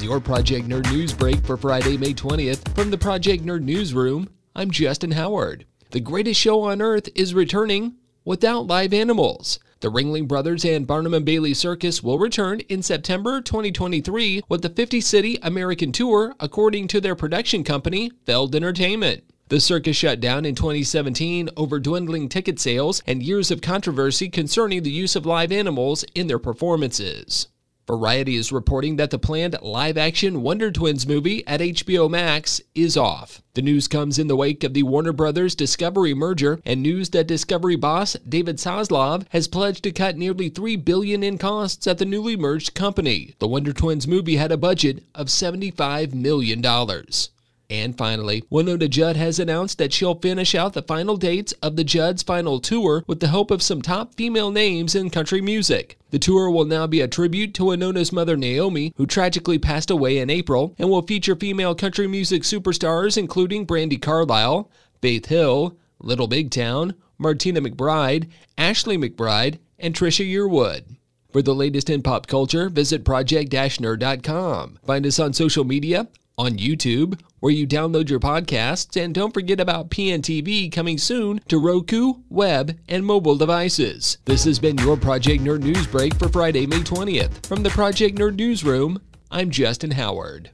With your Project Nerd News break for Friday, May 20th, from the Project Nerd Newsroom, I'm Justin Howard. The greatest show on earth is returning without live animals. The Ringling Brothers and Barnum and Bailey Circus will return in September 2023 with the 50 city American tour, according to their production company, Feld Entertainment. The circus shut down in 2017 over dwindling ticket sales and years of controversy concerning the use of live animals in their performances. Variety is reporting that the planned live action Wonder Twins movie at HBO Max is off. The news comes in the wake of the Warner Brothers Discovery merger and news that Discovery boss David Zaslav has pledged to cut nearly 3 billion in costs at the newly merged company. The Wonder Twins movie had a budget of 75 million dollars. And finally, Wynonna Judd has announced that she'll finish out the final dates of the Judd's final tour with the help of some top female names in country music. The tour will now be a tribute to Wynonna's mother Naomi, who tragically passed away in April, and will feature female country music superstars including Brandi Carlile, Faith Hill, Little Big Town, Martina McBride, Ashley McBryde, and Trisha Yearwood. For the latest in pop culture, visit project-nerd.com. Find us on social media on YouTube, where you download your podcasts, and don't forget about PNTV coming soon to Roku, web, and mobile devices. This has been your Project Nerd News Break for Friday, May 20th. From the Project Nerd Newsroom, I'm Justin Howard.